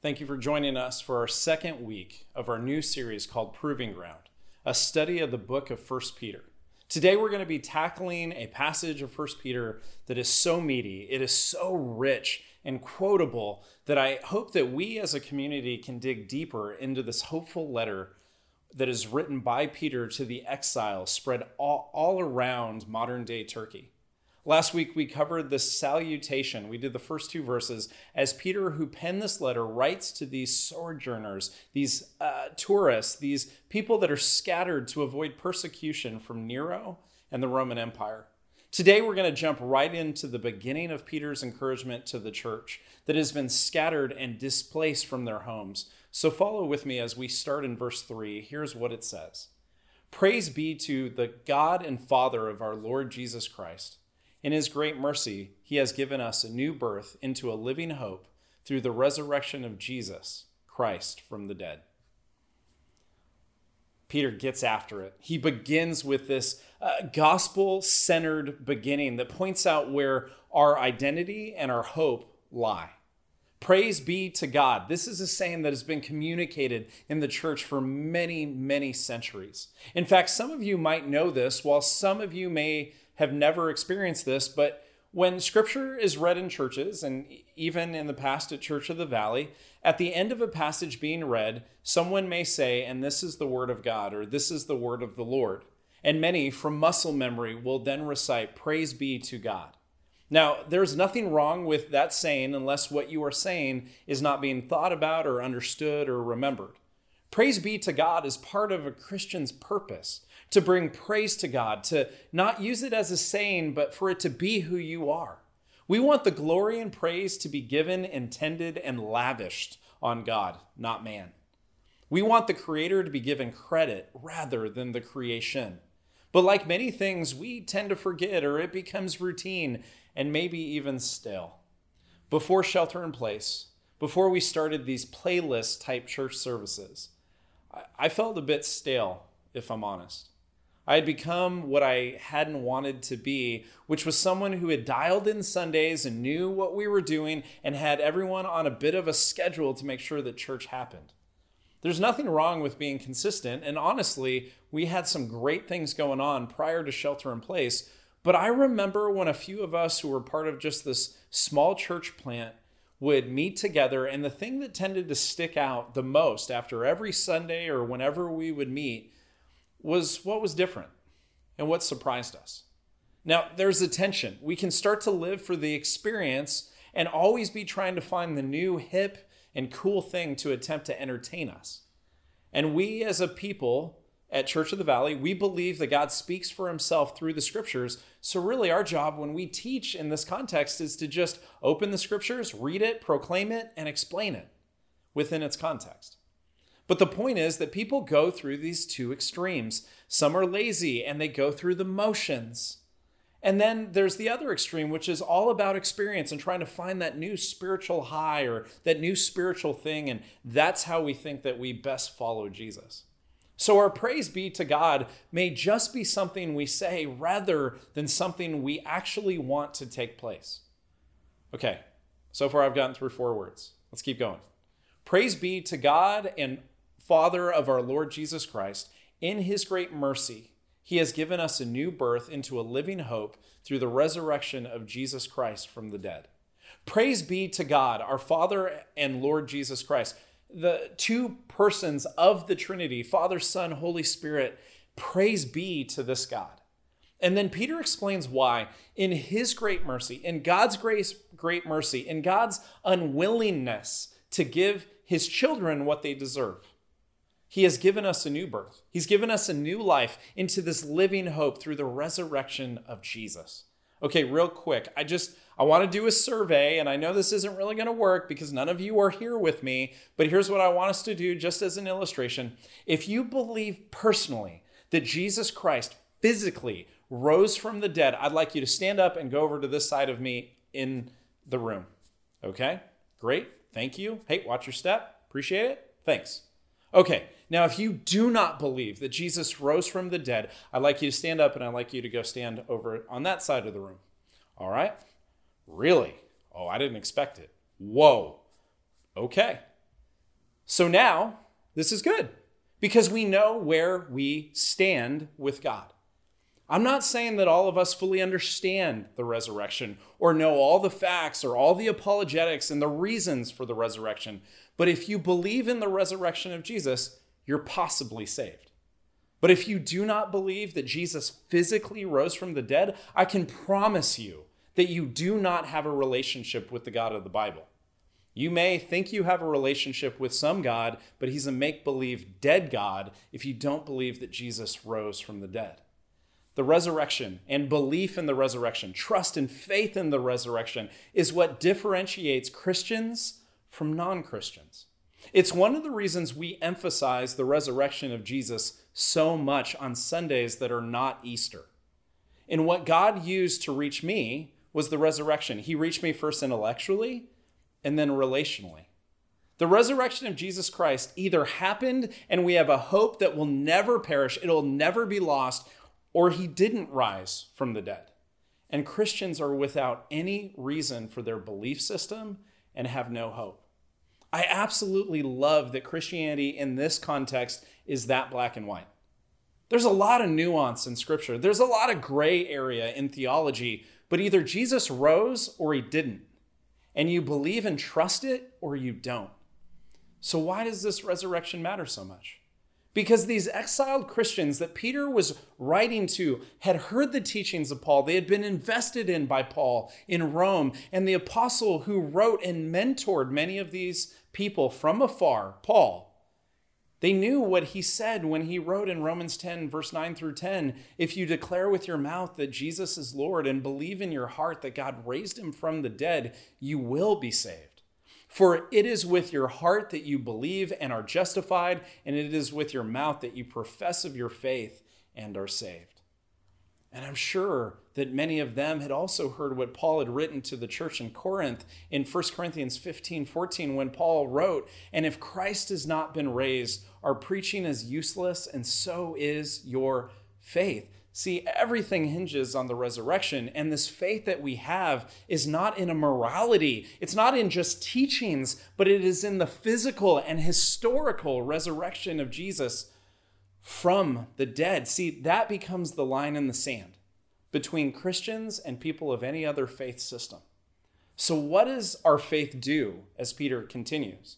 Thank you for joining us for our second week of our new series called Proving Ground, a study of the book of 1 Peter. Today we're going to be tackling a passage of 1 Peter that is so meaty, it is so rich and quotable that I hope that we as a community can dig deeper into this hopeful letter that is written by Peter to the exiles spread all, all around modern day Turkey. Last week we covered the salutation. We did the first two verses as Peter, who penned this letter, writes to these sojourners, these uh, tourists, these people that are scattered to avoid persecution from Nero and the Roman Empire. Today we're going to jump right into the beginning of Peter's encouragement to the church that has been scattered and displaced from their homes. So follow with me as we start in verse 3. Here's what it says Praise be to the God and Father of our Lord Jesus Christ in his great mercy, he has given us a new birth into a living hope through the resurrection of Jesus, Christ, from the dead. Peter gets after it. He begins with this uh, gospel centered beginning that points out where our identity and our hope lie. Praise be to God. This is a saying that has been communicated in the church for many, many centuries. In fact, some of you might know this, while some of you may have never experienced this, but when scripture is read in churches, and even in the past at Church of the Valley, at the end of a passage being read, someone may say, and this is the word of God, or this is the word of the Lord. And many from muscle memory will then recite, Praise be to God. Now, there's nothing wrong with that saying unless what you are saying is not being thought about or understood or remembered. Praise be to God is part of a Christian's purpose to bring praise to God, to not use it as a saying, but for it to be who you are. We want the glory and praise to be given, intended, and lavished on God, not man. We want the Creator to be given credit rather than the creation. But like many things, we tend to forget or it becomes routine and maybe even stale. Before Shelter in Place, before we started these playlist type church services, I felt a bit stale, if I'm honest. I had become what I hadn't wanted to be, which was someone who had dialed in Sundays and knew what we were doing and had everyone on a bit of a schedule to make sure that church happened. There's nothing wrong with being consistent, and honestly, we had some great things going on prior to shelter in place. But I remember when a few of us who were part of just this small church plant would meet together, and the thing that tended to stick out the most after every Sunday or whenever we would meet was what was different and what surprised us. Now, there's a tension. We can start to live for the experience and always be trying to find the new, hip, and cool thing to attempt to entertain us. And we, as a people at Church of the Valley, we believe that God speaks for himself through the scriptures. So, really, our job when we teach in this context is to just open the scriptures, read it, proclaim it, and explain it within its context. But the point is that people go through these two extremes. Some are lazy and they go through the motions. And then there's the other extreme, which is all about experience and trying to find that new spiritual high or that new spiritual thing. And that's how we think that we best follow Jesus. So our praise be to God may just be something we say rather than something we actually want to take place. Okay, so far I've gotten through four words. Let's keep going. Praise be to God and Father of our Lord Jesus Christ, in his great mercy, he has given us a new birth into a living hope through the resurrection of Jesus Christ from the dead. Praise be to God, our Father and Lord Jesus Christ, the two persons of the Trinity, Father, Son, Holy Spirit. Praise be to this God. And then Peter explains why, in his great mercy, in God's grace, great mercy, in God's unwillingness to give his children what they deserve. He has given us a new birth. He's given us a new life into this living hope through the resurrection of Jesus. Okay, real quick. I just I want to do a survey and I know this isn't really going to work because none of you are here with me, but here's what I want us to do just as an illustration. If you believe personally that Jesus Christ physically rose from the dead, I'd like you to stand up and go over to this side of me in the room. Okay? Great. Thank you. Hey, watch your step. Appreciate it. Thanks. Okay, now if you do not believe that Jesus rose from the dead, I'd like you to stand up and I'd like you to go stand over on that side of the room. All right? Really? Oh, I didn't expect it. Whoa. Okay. So now, this is good because we know where we stand with God. I'm not saying that all of us fully understand the resurrection or know all the facts or all the apologetics and the reasons for the resurrection. But if you believe in the resurrection of Jesus, you're possibly saved. But if you do not believe that Jesus physically rose from the dead, I can promise you that you do not have a relationship with the God of the Bible. You may think you have a relationship with some God, but he's a make believe dead God if you don't believe that Jesus rose from the dead. The resurrection and belief in the resurrection, trust and faith in the resurrection is what differentiates Christians from non Christians. It's one of the reasons we emphasize the resurrection of Jesus so much on Sundays that are not Easter. And what God used to reach me was the resurrection. He reached me first intellectually and then relationally. The resurrection of Jesus Christ either happened and we have a hope that will never perish, it'll never be lost, or he didn't rise from the dead. And Christians are without any reason for their belief system and have no hope. I absolutely love that Christianity in this context is that black and white. There's a lot of nuance in Scripture, there's a lot of gray area in theology, but either Jesus rose or he didn't and you believe and trust it or you don't. So, why does this resurrection matter so much? Because these exiled Christians that Peter was writing to had heard the teachings of Paul. They had been invested in by Paul in Rome. And the apostle who wrote and mentored many of these people from afar, Paul, they knew what he said when he wrote in Romans 10, verse 9 through 10 if you declare with your mouth that Jesus is Lord and believe in your heart that God raised him from the dead, you will be saved. For it is with your heart that you believe and are justified, and it is with your mouth that you profess of your faith and are saved. And I'm sure that many of them had also heard what Paul had written to the church in Corinth in 1 Corinthians 15 14, when Paul wrote, And if Christ has not been raised, our preaching is useless, and so is your faith. See, everything hinges on the resurrection, and this faith that we have is not in a morality, it's not in just teachings, but it is in the physical and historical resurrection of Jesus from the dead. See, that becomes the line in the sand between Christians and people of any other faith system. So, what does our faith do as Peter continues?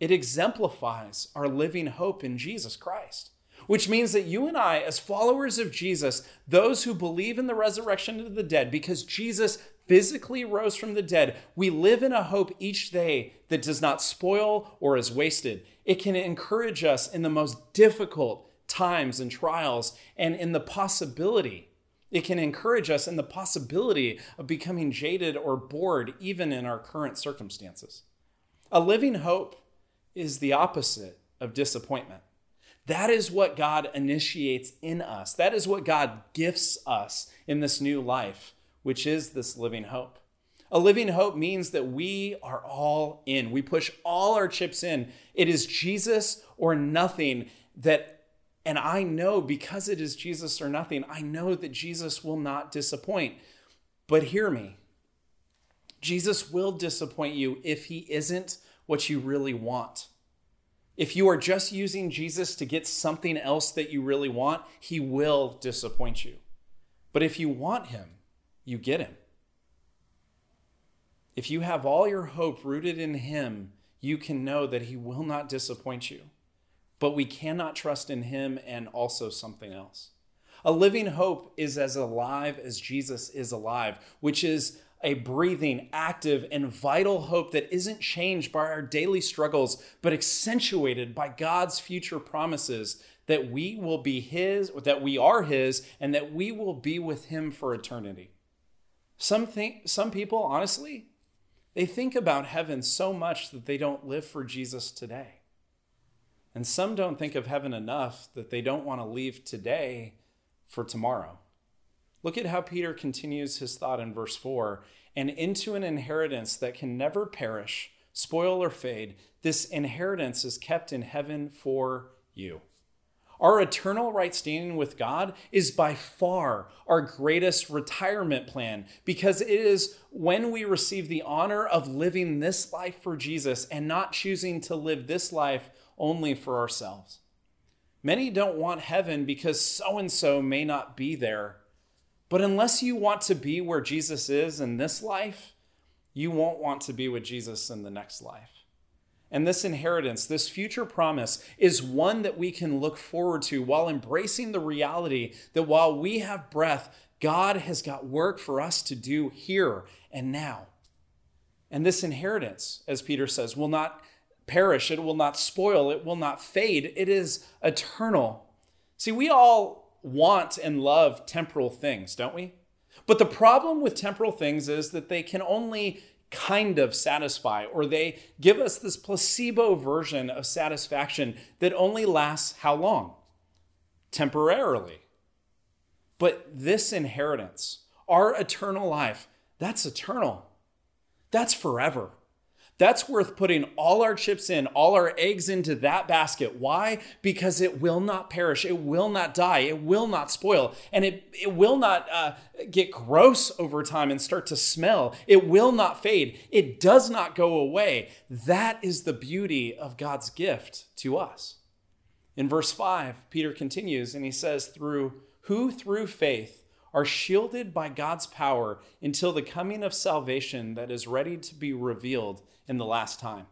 It exemplifies our living hope in Jesus Christ, which means that you and I, as followers of Jesus, those who believe in the resurrection of the dead, because Jesus physically rose from the dead, we live in a hope each day that does not spoil or is wasted. It can encourage us in the most difficult times and trials and in the possibility. It can encourage us in the possibility of becoming jaded or bored, even in our current circumstances. A living hope is the opposite of disappointment. That is what God initiates in us. That is what God gifts us in this new life, which is this living hope. A living hope means that we are all in. We push all our chips in. It is Jesus or nothing that and I know because it is Jesus or nothing, I know that Jesus will not disappoint. But hear me Jesus will disappoint you if he isn't what you really want. If you are just using Jesus to get something else that you really want, he will disappoint you. But if you want him, you get him. If you have all your hope rooted in him, you can know that he will not disappoint you but we cannot trust in him and also something else. A living hope is as alive as Jesus is alive, which is a breathing, active, and vital hope that isn't changed by our daily struggles, but accentuated by God's future promises that we will be His, that we are His, and that we will be with Him for eternity. Some think, some people, honestly, they think about heaven so much that they don't live for Jesus today. And some don't think of heaven enough that they don't want to leave today for tomorrow. Look at how Peter continues his thought in verse 4 and into an inheritance that can never perish, spoil, or fade. This inheritance is kept in heaven for you. Our eternal right standing with God is by far our greatest retirement plan because it is when we receive the honor of living this life for Jesus and not choosing to live this life only for ourselves. Many don't want heaven because so and so may not be there. But unless you want to be where Jesus is in this life, you won't want to be with Jesus in the next life. And this inheritance, this future promise, is one that we can look forward to while embracing the reality that while we have breath, God has got work for us to do here and now. And this inheritance, as Peter says, will not perish, it will not spoil, it will not fade, it is eternal. See, we all want and love temporal things, don't we? But the problem with temporal things is that they can only kind of satisfy, or they give us this placebo version of satisfaction that only lasts how long? Temporarily. But this inheritance, our eternal life, that's eternal. That's forever. That's worth putting all our chips in, all our eggs into that basket. Why? Because it will not perish. It will not die. It will not spoil. And it, it will not uh, get gross over time and start to smell. It will not fade. It does not go away. That is the beauty of God's gift to us. In verse 5, Peter continues and he says, Through who through faith are shielded by God's power until the coming of salvation that is ready to be revealed in the last time.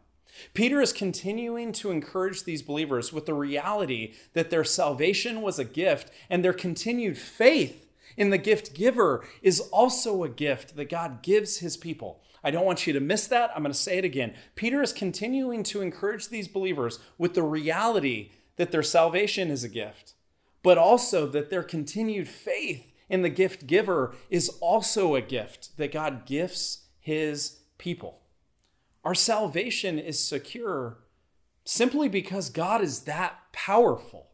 Peter is continuing to encourage these believers with the reality that their salvation was a gift and their continued faith in the gift giver is also a gift that God gives his people. I don't want you to miss that. I'm going to say it again. Peter is continuing to encourage these believers with the reality that their salvation is a gift, but also that their continued faith in the gift giver is also a gift that God gifts his people. Our salvation is secure simply because God is that powerful.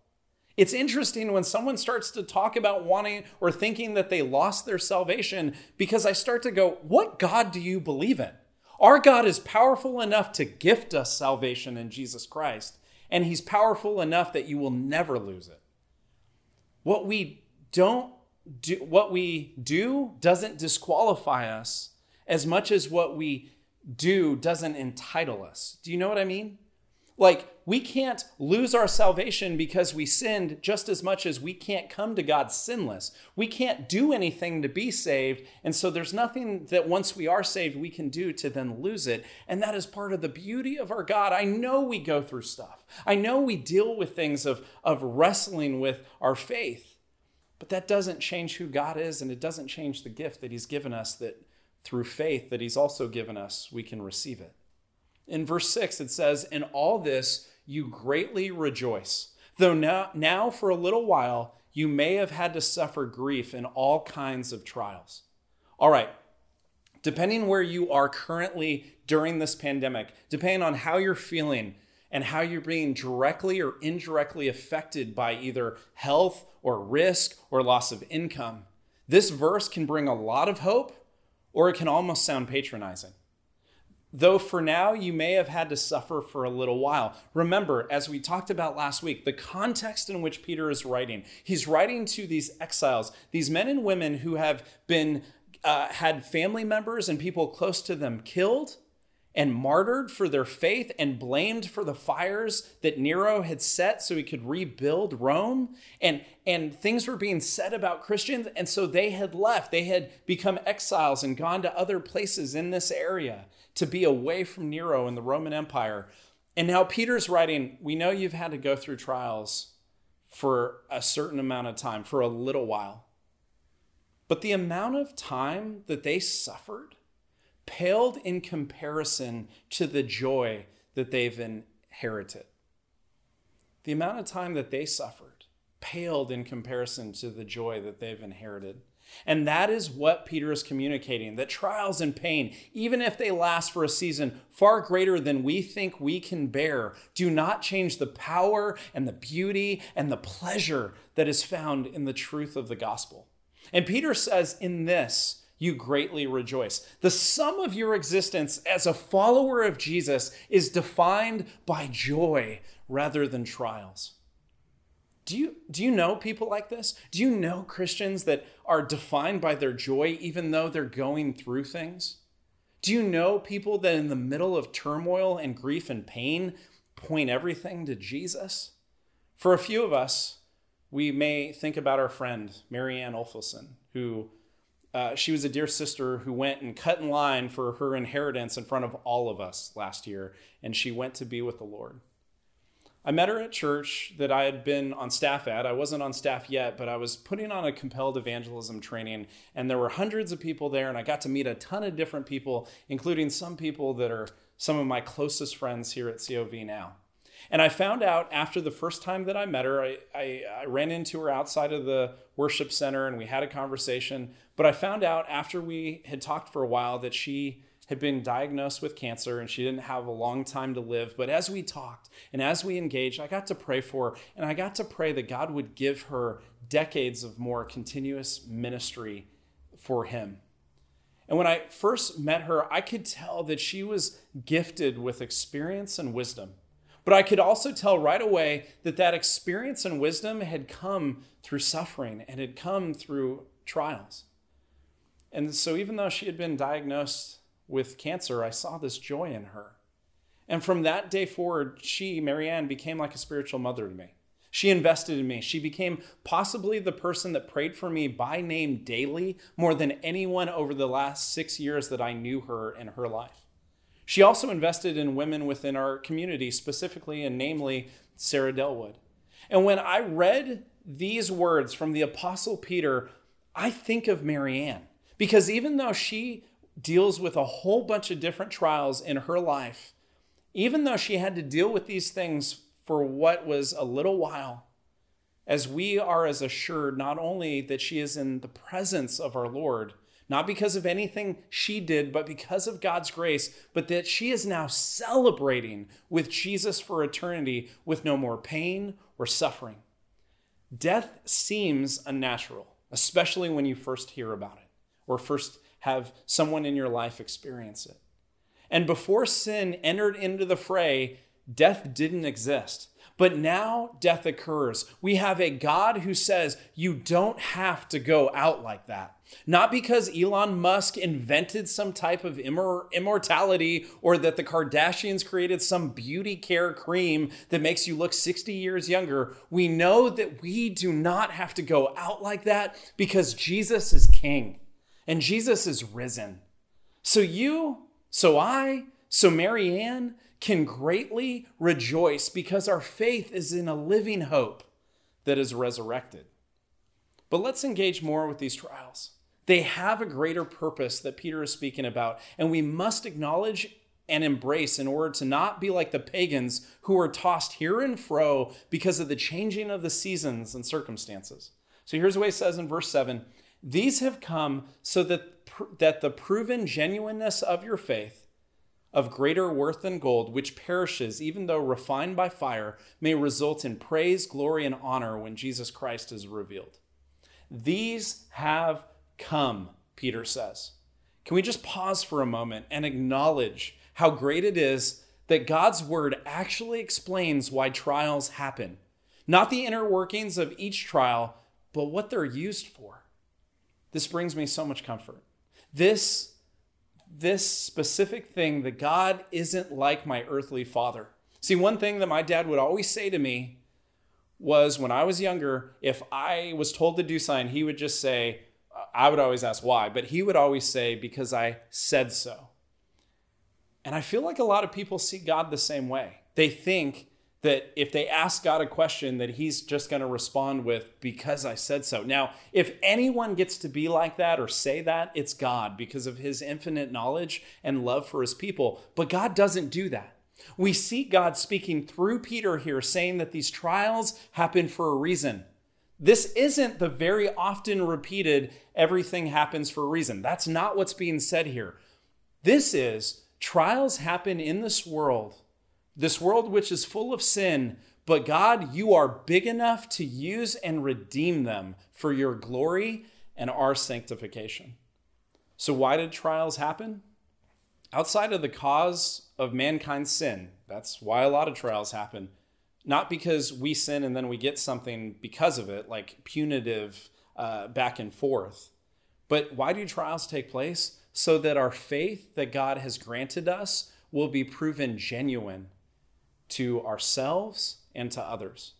It's interesting when someone starts to talk about wanting or thinking that they lost their salvation because I start to go, What God do you believe in? Our God is powerful enough to gift us salvation in Jesus Christ, and He's powerful enough that you will never lose it. What we don't do, what we do doesn't disqualify us as much as what we do doesn't entitle us. Do you know what I mean? Like, we can't lose our salvation because we sinned just as much as we can't come to God sinless. We can't do anything to be saved. And so there's nothing that once we are saved, we can do to then lose it. And that is part of the beauty of our God. I know we go through stuff, I know we deal with things of, of wrestling with our faith. But that doesn't change who God is, and it doesn't change the gift that He's given us that through faith that he's also given us, we can receive it. In verse 6, it says, In all this you greatly rejoice, though now, now for a little while you may have had to suffer grief in all kinds of trials. All right, depending where you are currently during this pandemic, depending on how you're feeling and how you're being directly or indirectly affected by either health or risk or loss of income, this verse can bring a lot of hope or it can almost sound patronizing. Though for now you may have had to suffer for a little while. Remember, as we talked about last week, the context in which Peter is writing, he's writing to these exiles, these men and women who have been uh, had family members and people close to them killed and martyred for their faith and blamed for the fires that Nero had set so he could rebuild Rome. And, and things were being said about Christians. And so they had left. They had become exiles and gone to other places in this area to be away from Nero and the Roman Empire. And now Peter's writing, We know you've had to go through trials for a certain amount of time, for a little while. But the amount of time that they suffered paled in comparison to the joy that they've inherited. The amount of time that they suffered paled in comparison to the joy that they've inherited. And that is what Peter is communicating that trials and pain, even if they last for a season far greater than we think we can bear, do not change the power and the beauty and the pleasure that is found in the truth of the gospel. And Peter says in this, you greatly rejoice. The sum of your existence as a follower of Jesus is defined by joy rather than trials. Do you, do you know people like this? Do you know Christians that are defined by their joy even though they're going through things? Do you know people that in the middle of turmoil and grief and pain point everything to Jesus? For a few of us, we may think about our friend, Marianne Olfelson, who uh, she was a dear sister who went and cut in line for her inheritance in front of all of us last year, and she went to be with the Lord. I met her at church that I had been on staff at. I wasn't on staff yet, but I was putting on a compelled evangelism training, and there were hundreds of people there, and I got to meet a ton of different people, including some people that are some of my closest friends here at COV now. And I found out after the first time that I met her, I, I, I, ran into her outside of the worship center and we had a conversation. But I found out after we had talked for a while that she had been diagnosed with cancer and she didn't have a long time to live. But as we talked and as we engaged, I got to pray for her and I got to pray that God would give her decades of more continuous ministry for Him. And when I first met her, I could tell that she was gifted with experience and wisdom. But I could also tell right away that that experience and wisdom had come through suffering and had come through trials. And so, even though she had been diagnosed with cancer, I saw this joy in her. And from that day forward, she, Marianne, became like a spiritual mother to me. She invested in me. She became possibly the person that prayed for me by name daily more than anyone over the last six years that I knew her in her life. She also invested in women within our community, specifically and namely Sarah Delwood. And when I read these words from the Apostle Peter, I think of Marianne because even though she deals with a whole bunch of different trials in her life, even though she had to deal with these things for what was a little while, as we are as assured not only that she is in the presence of our Lord, not because of anything she did, but because of God's grace, but that she is now celebrating with Jesus for eternity with no more pain or suffering. Death seems unnatural, especially when you first hear about it or first have someone in your life experience it. And before sin entered into the fray, death didn't exist. But now death occurs. We have a God who says, You don't have to go out like that. Not because Elon Musk invented some type of immor- immortality or that the Kardashians created some beauty care cream that makes you look 60 years younger. We know that we do not have to go out like that because Jesus is king and Jesus is risen. So you, so I, so Marianne can greatly rejoice because our faith is in a living hope that is resurrected. But let's engage more with these trials. They have a greater purpose that Peter is speaking about, and we must acknowledge and embrace in order to not be like the pagans who are tossed here and fro because of the changing of the seasons and circumstances. So here's what he says in verse 7 these have come so that, that the proven genuineness of your faith, of greater worth than gold, which perishes even though refined by fire, may result in praise, glory, and honor when Jesus Christ is revealed. These have come, Peter says. Can we just pause for a moment and acknowledge how great it is that God's word actually explains why trials happen? Not the inner workings of each trial, but what they're used for. This brings me so much comfort. This, this specific thing that God isn't like my earthly father. See, one thing that my dad would always say to me was when I was younger, if I was told to do something, he would just say, I would always ask why, but he would always say, because I said so. And I feel like a lot of people see God the same way. They think that if they ask God a question that he's just going to respond with because I said so. Now, if anyone gets to be like that or say that, it's God because of his infinite knowledge and love for his people. But God doesn't do that. We see God speaking through Peter here saying that these trials happen for a reason. This isn't the very often repeated everything happens for a reason. That's not what's being said here. This is trials happen in this world this world which is full of sin, but God, you are big enough to use and redeem them for your glory and our sanctification. So, why did trials happen? Outside of the cause of mankind's sin, that's why a lot of trials happen. not because we sin and then we get something because of it, like punitive uh, back and forth. But why do trials take place? So that our faith that God has granted us will be proven genuine to ourselves and to others,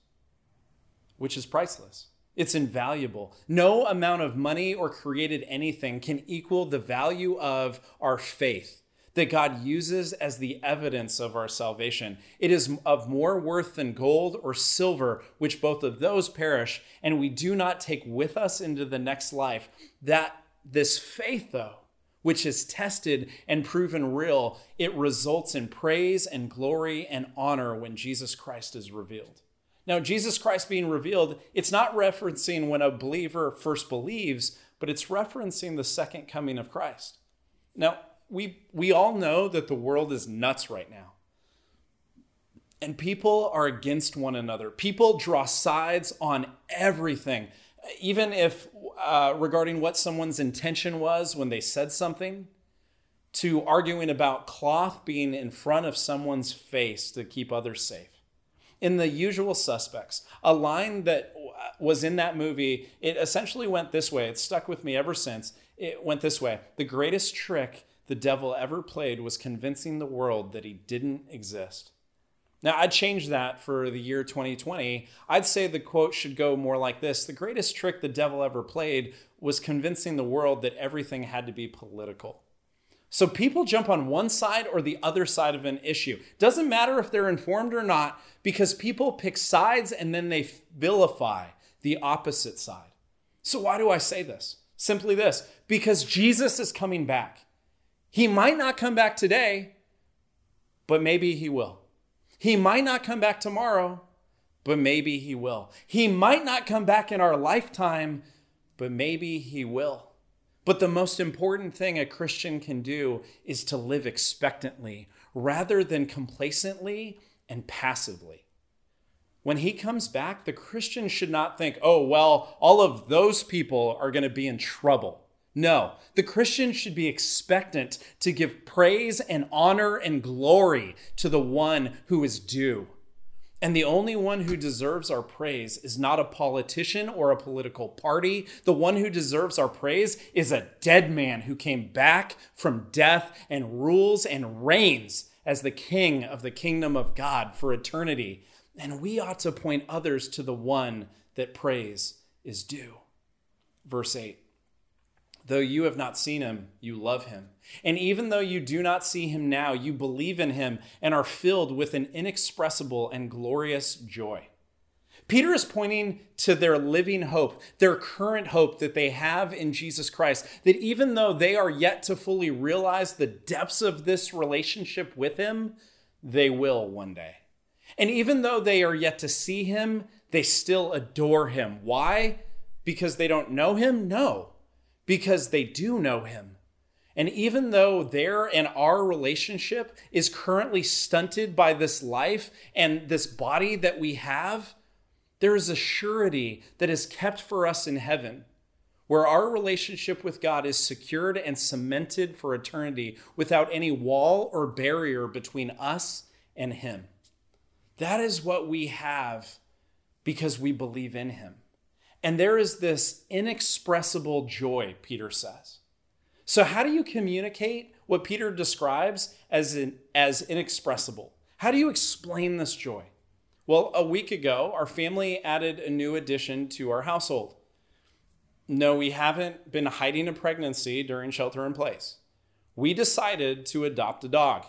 which is priceless. It's invaluable. No amount of money or created anything can equal the value of our faith that God uses as the evidence of our salvation. It is of more worth than gold or silver, which both of those perish, and we do not take with us into the next life. That this faith, though, which is tested and proven real, it results in praise and glory and honor when Jesus Christ is revealed. Now, Jesus Christ being revealed, it's not referencing when a believer first believes, but it's referencing the second coming of Christ. Now, we we all know that the world is nuts right now. And people are against one another. People draw sides on everything, even if uh, regarding what someone's intention was when they said something, to arguing about cloth being in front of someone's face to keep others safe. In the usual suspects, a line that was in that movie, it essentially went this way. It stuck with me ever since. It went this way. The greatest trick the devil ever played was convincing the world that he didn't exist. Now, I'd change that for the year 2020. I'd say the quote should go more like this The greatest trick the devil ever played was convincing the world that everything had to be political. So people jump on one side or the other side of an issue. Doesn't matter if they're informed or not, because people pick sides and then they vilify the opposite side. So, why do I say this? Simply this because Jesus is coming back. He might not come back today, but maybe he will. He might not come back tomorrow, but maybe he will. He might not come back in our lifetime, but maybe he will. But the most important thing a Christian can do is to live expectantly rather than complacently and passively. When he comes back, the Christian should not think, oh, well, all of those people are going to be in trouble. No, the Christian should be expectant to give praise and honor and glory to the one who is due. And the only one who deserves our praise is not a politician or a political party. The one who deserves our praise is a dead man who came back from death and rules and reigns as the king of the kingdom of God for eternity. And we ought to point others to the one that praise is due. Verse 8 Though you have not seen him, you love him. And even though you do not see him now, you believe in him and are filled with an inexpressible and glorious joy. Peter is pointing to their living hope, their current hope that they have in Jesus Christ, that even though they are yet to fully realize the depths of this relationship with him, they will one day. And even though they are yet to see him, they still adore him. Why? Because they don't know him? No because they do know him. And even though their and our relationship is currently stunted by this life and this body that we have, there is a surety that is kept for us in heaven, where our relationship with God is secured and cemented for eternity without any wall or barrier between us and Him. That is what we have because we believe in Him. And there is this inexpressible joy, Peter says. So, how do you communicate what Peter describes as, in, as inexpressible? How do you explain this joy? Well, a week ago, our family added a new addition to our household. No, we haven't been hiding a pregnancy during shelter in place. We decided to adopt a dog.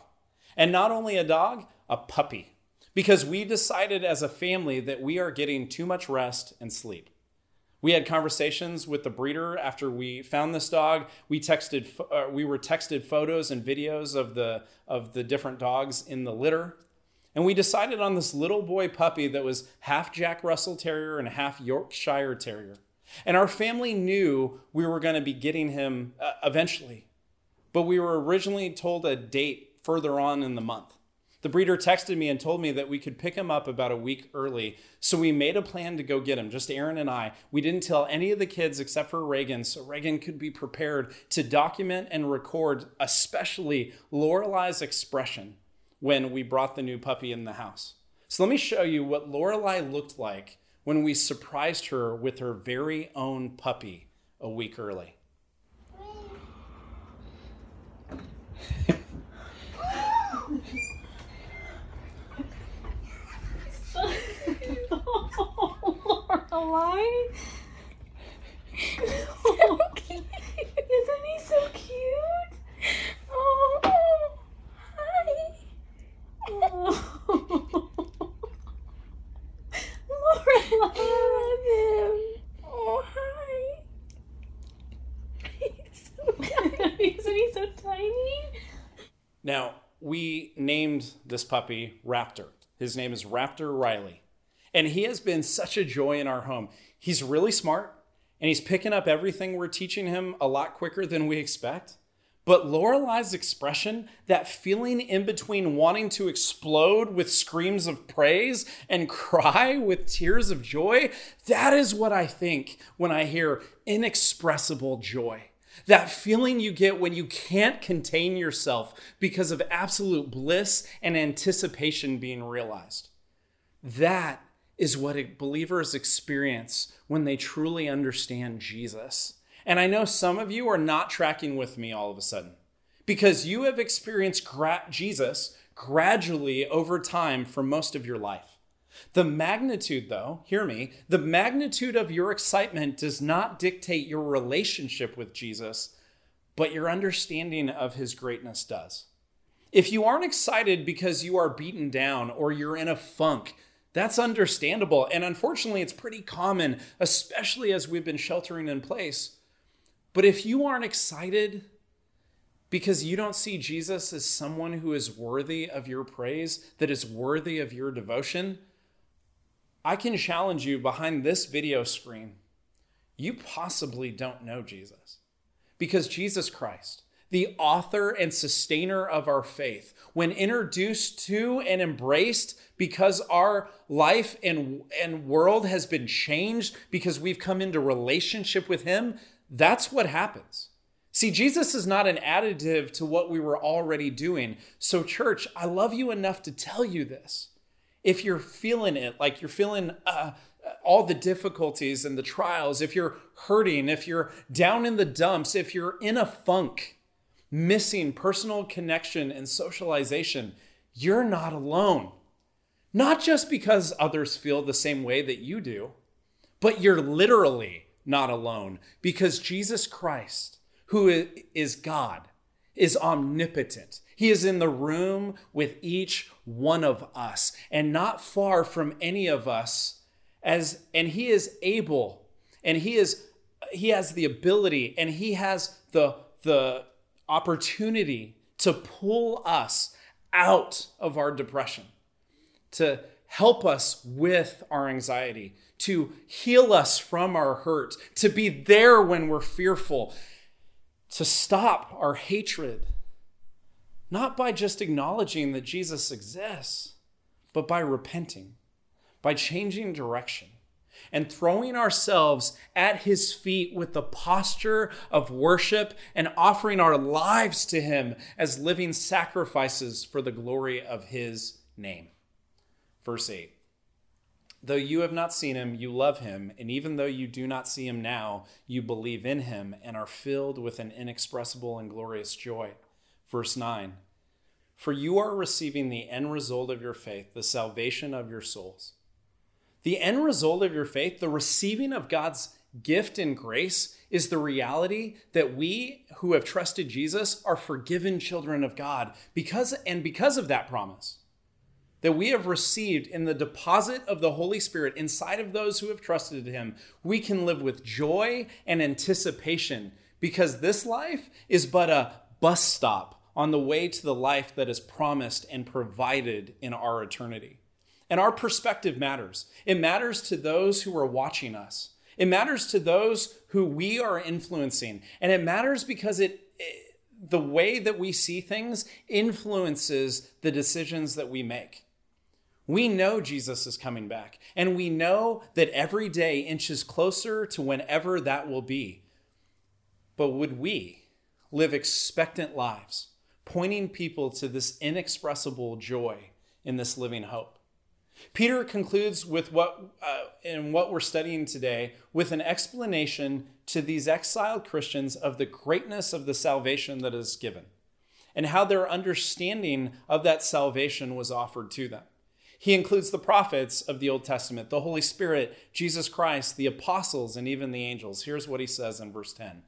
And not only a dog, a puppy. Because we decided as a family that we are getting too much rest and sleep. We had conversations with the breeder after we found this dog. We texted, uh, we were texted photos and videos of the of the different dogs in the litter, and we decided on this little boy puppy that was half Jack Russell Terrier and half Yorkshire Terrier. And our family knew we were going to be getting him uh, eventually, but we were originally told a date further on in the month. The breeder texted me and told me that we could pick him up about a week early. So we made a plan to go get him, just Aaron and I. We didn't tell any of the kids except for Reagan, so Reagan could be prepared to document and record, especially Lorelai's expression when we brought the new puppy in the house. So let me show you what Lorelai looked like when we surprised her with her very own puppy a week early. Lorelai? So cute. Isn't he so cute? Oh, hi. Oh. I love him. Oh, hi. He's so tiny. Isn't he so tiny? Now, we named this puppy Raptor. His name is Raptor Riley. And he has been such a joy in our home. He's really smart and he's picking up everything we're teaching him a lot quicker than we expect. But Lorelai's expression, that feeling in between wanting to explode with screams of praise and cry with tears of joy, that is what I think when I hear inexpressible joy. That feeling you get when you can't contain yourself because of absolute bliss and anticipation being realized. That is what believers experience when they truly understand Jesus. And I know some of you are not tracking with me all of a sudden because you have experienced gra- Jesus gradually over time for most of your life. The magnitude, though, hear me, the magnitude of your excitement does not dictate your relationship with Jesus, but your understanding of his greatness does. If you aren't excited because you are beaten down or you're in a funk, that's understandable. And unfortunately, it's pretty common, especially as we've been sheltering in place. But if you aren't excited because you don't see Jesus as someone who is worthy of your praise, that is worthy of your devotion, I can challenge you behind this video screen. You possibly don't know Jesus. Because Jesus Christ, the author and sustainer of our faith, when introduced to and embraced because our life and, and world has been changed because we've come into relationship with Him, that's what happens. See, Jesus is not an additive to what we were already doing. So, church, I love you enough to tell you this. If you're feeling it, like you're feeling uh, all the difficulties and the trials, if you're hurting, if you're down in the dumps, if you're in a funk, missing personal connection and socialization, you're not alone. Not just because others feel the same way that you do, but you're literally not alone because Jesus Christ, who is God, is omnipotent. He is in the room with each one of us and not far from any of us as and he is able and he is he has the ability and he has the the opportunity to pull us out of our depression, to help us with our anxiety, to heal us from our hurt, to be there when we're fearful, to stop our hatred, not by just acknowledging that Jesus exists, but by repenting, by changing direction and throwing ourselves at his feet with the posture of worship and offering our lives to him as living sacrifices for the glory of his name. Verse 8 Though you have not seen him, you love him, and even though you do not see him now, you believe in him and are filled with an inexpressible and glorious joy. Verse 9 For you are receiving the end result of your faith, the salvation of your souls. The end result of your faith, the receiving of God's gift and grace, is the reality that we who have trusted Jesus are forgiven children of God because and because of that promise that we have received in the deposit of the Holy Spirit inside of those who have trusted him, we can live with joy and anticipation because this life is but a bus stop on the way to the life that is promised and provided in our eternity. And our perspective matters. It matters to those who are watching us. It matters to those who we are influencing. And it matters because it, it, the way that we see things influences the decisions that we make. We know Jesus is coming back, and we know that every day inches closer to whenever that will be. But would we live expectant lives, pointing people to this inexpressible joy in this living hope? Peter concludes with what uh, in what we're studying today with an explanation to these exiled Christians of the greatness of the salvation that is given and how their understanding of that salvation was offered to them. He includes the prophets of the Old Testament, the Holy Spirit, Jesus Christ, the apostles, and even the angels. Here's what he says in verse 10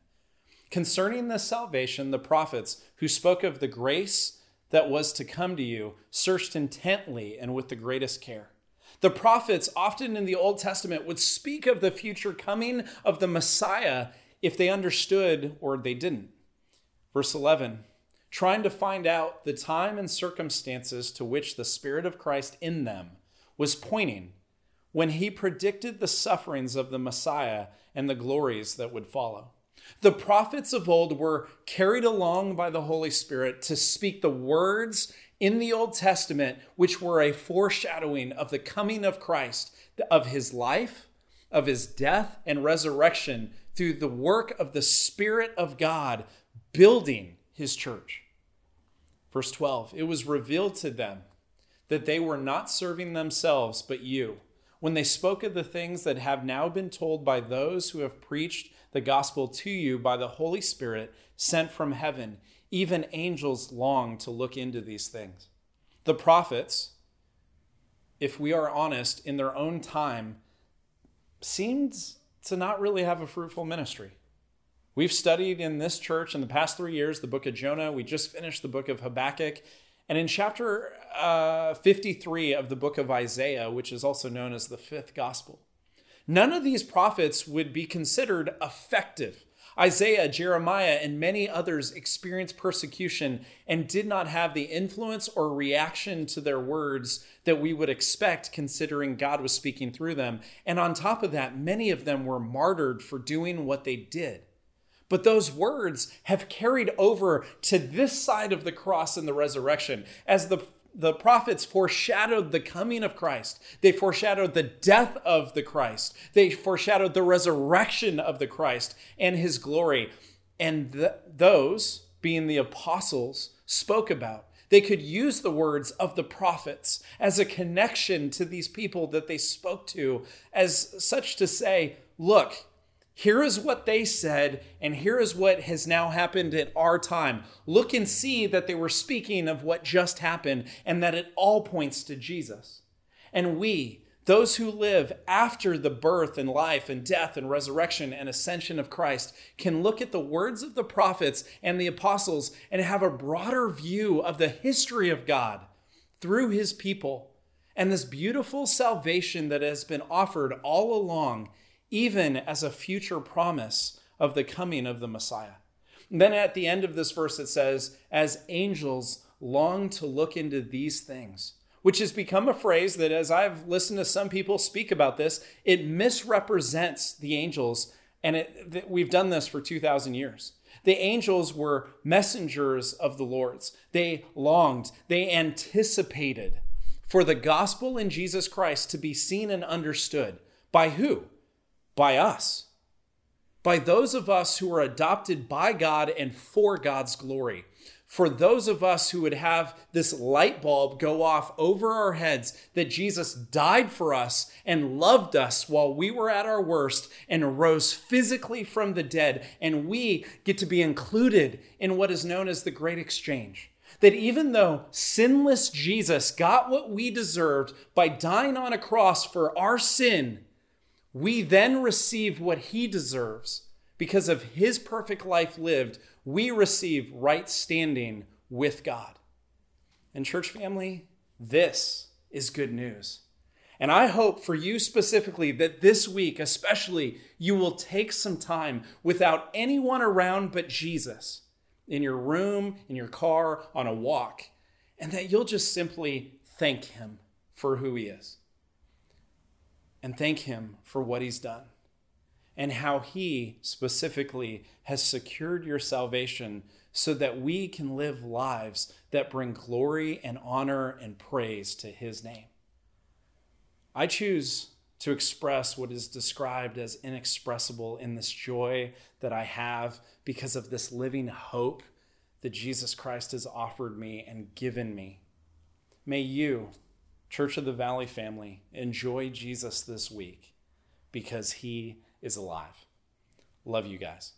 Concerning this salvation, the prophets who spoke of the grace that was to come to you searched intently and with the greatest care. The prophets, often in the Old Testament, would speak of the future coming of the Messiah if they understood or they didn't. Verse 11 trying to find out the time and circumstances to which the Spirit of Christ in them was pointing when he predicted the sufferings of the Messiah and the glories that would follow. The prophets of old were carried along by the Holy Spirit to speak the words in the Old Testament, which were a foreshadowing of the coming of Christ, of his life, of his death and resurrection through the work of the Spirit of God building his church. Verse 12 It was revealed to them that they were not serving themselves, but you, when they spoke of the things that have now been told by those who have preached the gospel to you by the Holy Spirit sent from heaven. Even angels long to look into these things. The prophets, if we are honest, in their own time, seemed to not really have a fruitful ministry. We've studied in this church in the past three years the book of Jonah. We just finished the book of Habakkuk. And in chapter uh, 53 of the book of Isaiah, which is also known as the fifth gospel, none of these prophets would be considered effective. Isaiah, Jeremiah, and many others experienced persecution and did not have the influence or reaction to their words that we would expect, considering God was speaking through them. And on top of that, many of them were martyred for doing what they did. But those words have carried over to this side of the cross and the resurrection as the the prophets foreshadowed the coming of Christ. They foreshadowed the death of the Christ. They foreshadowed the resurrection of the Christ and his glory. And th- those, being the apostles, spoke about. They could use the words of the prophets as a connection to these people that they spoke to, as such to say, look, here is what they said, and here is what has now happened in our time. Look and see that they were speaking of what just happened and that it all points to Jesus. And we, those who live after the birth and life and death and resurrection and ascension of Christ, can look at the words of the prophets and the apostles and have a broader view of the history of God through his people and this beautiful salvation that has been offered all along even as a future promise of the coming of the Messiah. And then at the end of this verse, it says, As angels long to look into these things, which has become a phrase that, as I've listened to some people speak about this, it misrepresents the angels. And it, we've done this for 2,000 years. The angels were messengers of the Lord's. They longed, they anticipated for the gospel in Jesus Christ to be seen and understood. By who? By us, by those of us who are adopted by God and for God's glory. For those of us who would have this light bulb go off over our heads that Jesus died for us and loved us while we were at our worst and rose physically from the dead, and we get to be included in what is known as the Great Exchange. That even though sinless Jesus got what we deserved by dying on a cross for our sin, we then receive what he deserves. Because of his perfect life lived, we receive right standing with God. And, church family, this is good news. And I hope for you specifically that this week, especially, you will take some time without anyone around but Jesus in your room, in your car, on a walk, and that you'll just simply thank him for who he is and thank Him for what He's done and how He specifically has secured your salvation so that we can live lives that bring glory and honor and praise to His name. I choose to express what is described as inexpressible in this joy that I have because of this living hope that Jesus Christ has offered me and given me. May you Church of the Valley family, enjoy Jesus this week because he is alive. Love you guys.